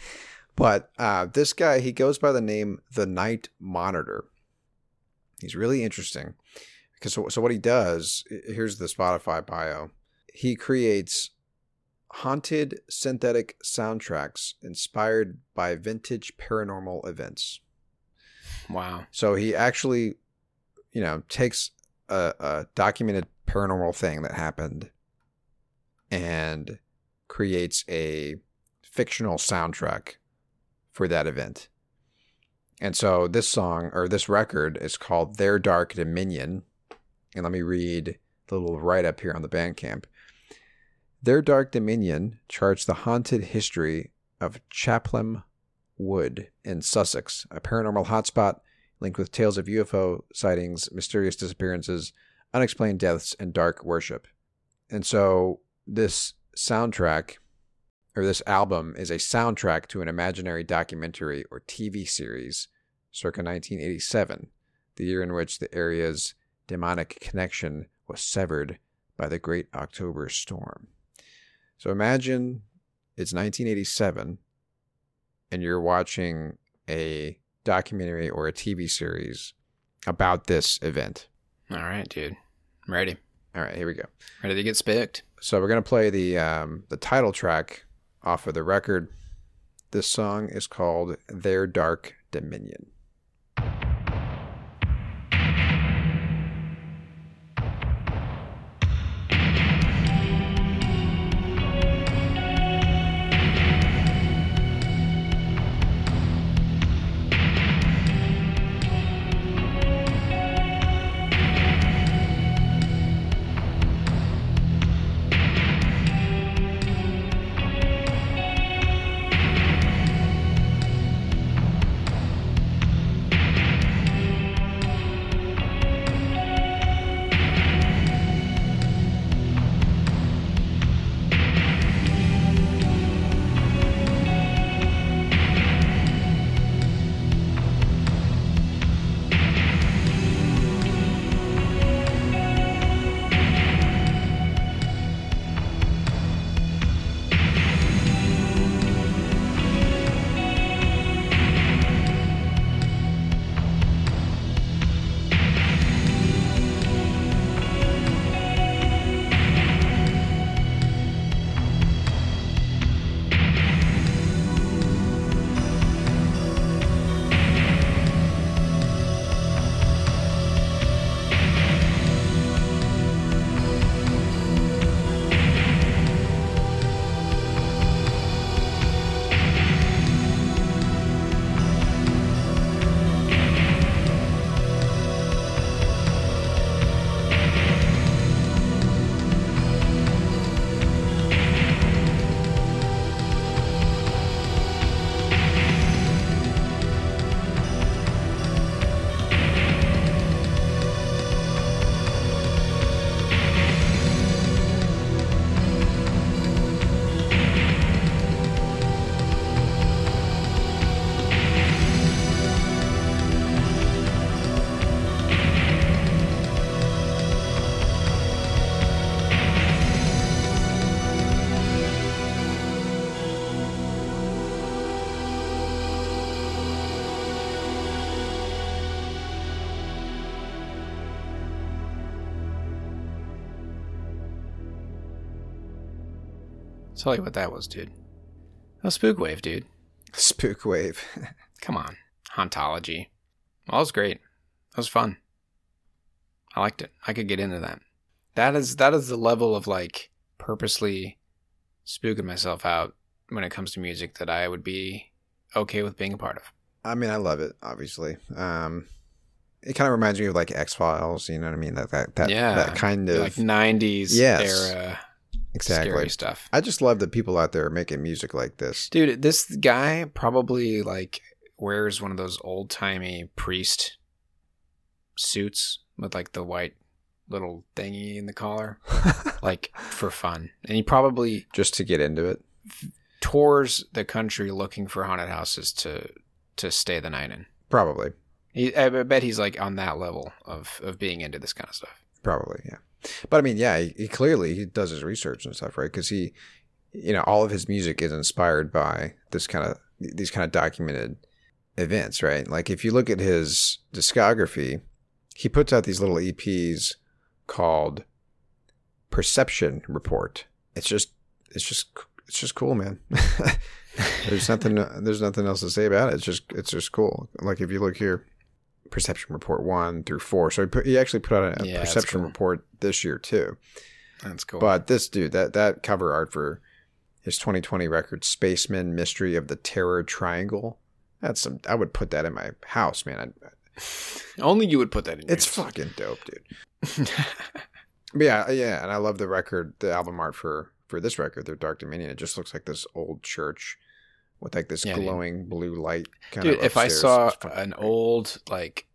<laughs> but uh, this guy, he goes by the name the Night Monitor. He's really interesting because so, so what he does here's the Spotify bio. He creates haunted synthetic soundtracks inspired by vintage paranormal events. Wow. So he actually, you know, takes a, a documented paranormal thing that happened and creates a fictional soundtrack for that event. And so this song or this record is called Their Dark Dominion. And let me read the little write up here on the Bandcamp. Their Dark Dominion charts the haunted history of Clapham Wood in Sussex, a paranormal hotspot linked with tales of UFO sightings, mysterious disappearances, unexplained deaths, and dark worship. And so this soundtrack or this album is a soundtrack to an imaginary documentary or TV series circa 1987, the year in which the area's demonic connection was severed by the Great October Storm. So imagine it's 1987 and you're watching a documentary or a TV series about this event. All right, dude. I'm ready. All right, here we go. Ready to get spicked. So we're gonna play the um, the title track off of the record. This song is called "Their Dark Dominion." Tell you what that was, dude. A spook wave, dude. Spook Wave. <laughs> Come on. Hauntology. Well, that was great. That was fun. I liked it. I could get into that. That is that is the level of like purposely spooking myself out when it comes to music that I would be okay with being a part of. I mean, I love it. Obviously, um, it kind of reminds me of like X Files. You know what I mean? That that that, yeah, that kind of like '90s Yes. era exactly scary stuff. I just love that people out there are making music like this. Dude, this guy probably like wears one of those old timey priest suits with like the white little thingy in the collar, <laughs> like for fun. And he probably just to get into it. tours the country looking for haunted houses to to stay the night in. Probably, He, I bet he's like on that level of of being into this kind of stuff. probably, yeah. But I mean, yeah, he, he clearly he does his research and stuff, right? Because he, you know, all of his music is inspired by this kind of these kind of documented events, right? Like if you look at his discography, he puts out these little EPs called Perception Report. It's just, it's just, it's just cool, man. <laughs> there's nothing, there's nothing else to say about it. It's just, it's just cool. Like if you look here, Perception Report one through four. So he, put, he actually put out a Yeah, Perception cool. Report this year too. That's cool. But this dude, that that cover art for his 2020 record, Spaceman Mystery of the Terror Triangle. That's some. I would put that in my house, man. I, <laughs> only you would put that in. it's fucking dope, dude. <laughs> But yeah, uh, yeah, and I love the record, the album art for for this record, their Dark Dominion. It just looks like this old church with like this Yeah, dude. glowing blue light. Kind Dude, of if I saw an old like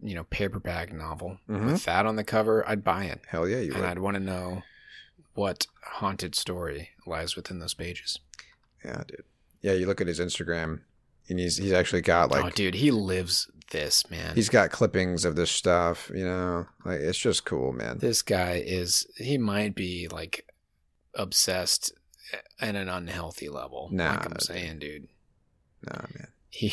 you know paperback novel Mhm. with that on the cover, I'd buy it, hell yeah, you and would. I'd want to know what haunted story lies within those pages. Yeah, dude. Yeah, you look at his Instagram, and he's he's actually got like oh, dude, he lives this man. he's got clippings of this stuff. You know, like it's just cool, man. this guy is he might be like obsessed at an unhealthy level. Nah, like I'm saying, dude. Nah, man. He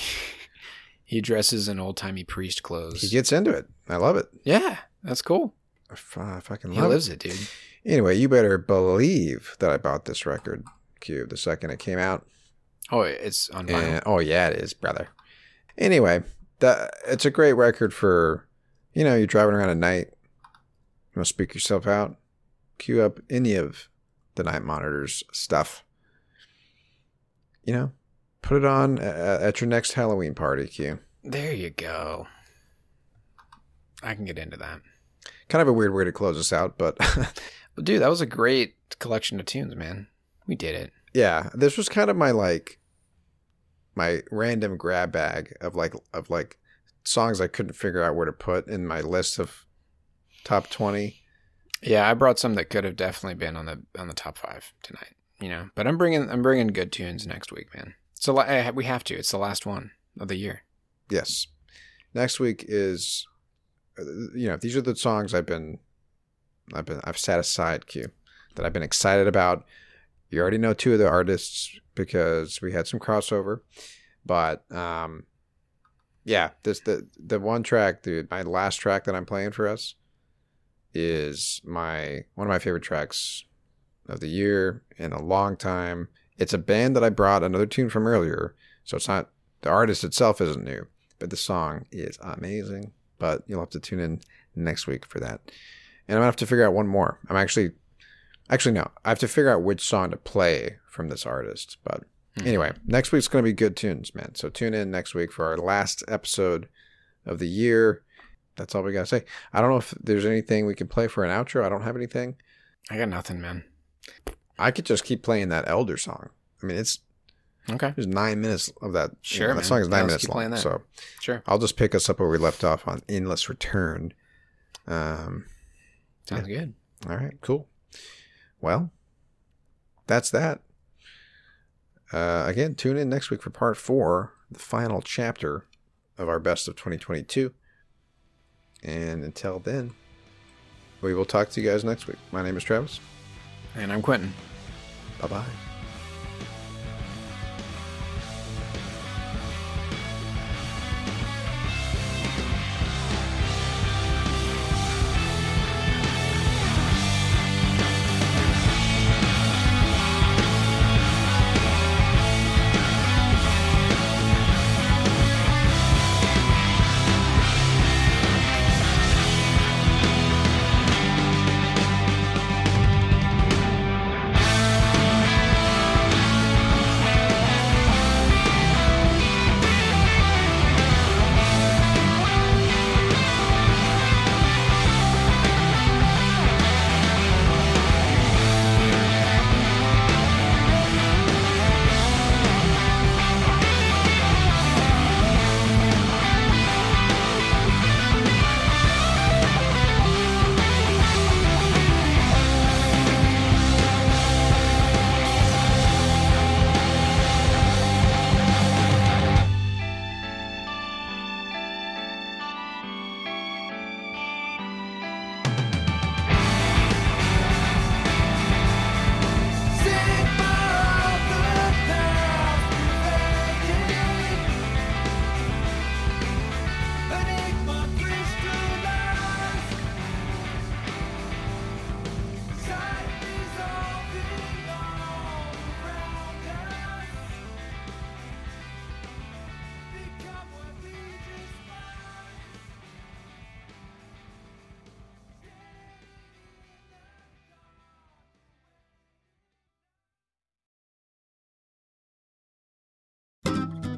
<laughs> he dresses in old timey priest clothes. He gets into it. I love it. yeah, that's cool. I f- I fucking He love lives it. it, dude. Anyway, you better believe that I bought this record, Cube, the second it came out. Oh, it's on vinyl. And, oh yeah, it is, brother. Anyway, that it's a great record for, you know, you're driving around at night. You want to speak yourself out. Cue up any of the night monitors stuff. You know, put it on at, at your next Halloween party. Q. There you go. I can get into that. Kind of a weird way to close us out, but Well, <laughs> dude, that was a great collection of tunes, man. We did it. yeah, this was kind of my like my random grab bag of like of like songs I couldn't figure out where to put in my list of top 20. Yeah, I brought some that could have definitely been on the on the top five tonight. You know, but I'm bringing I'm bringing good tunes next week, man. So we have to. It's the last one of the year. Yes. Next week is uh, you know, these are the songs I've been I've been I've set aside Q that I've been excited about. You already know two of the artists because we had some crossover. But um yeah, this the the one track, dude, my last track that I'm playing for us is my one of my favorite tracks of the year in a long time. It's a band that I brought another tune from earlier, so it's not the artist itself isn't new, but the song is amazing. But you'll have to tune in next week for that. And I'm gonna have to figure out one more. I'm actually actually no, I have to figure out which song to play from this artist. But hmm. anyway, next week's gonna be good tunes, man. So tune in next week for our last episode of the year. That's all we gotta say. I don't know if there's anything we can play for an outro. I don't have anything. I got nothing, man. I could just keep playing that Elder song. I mean, it's Okay, there's nine minutes of that. you Sure, know, man. that song is nine let's minutes long. So sure. I'll just pick us up where we left off on Endless Return. Um, Sounds good. all right, cool. Well, that's that. Uh, again, tune in next week for part four, the final chapter of our best of 2022. And until then, we will talk to you guys next week. My name is Travis. And I'm Quentin. Bye bye.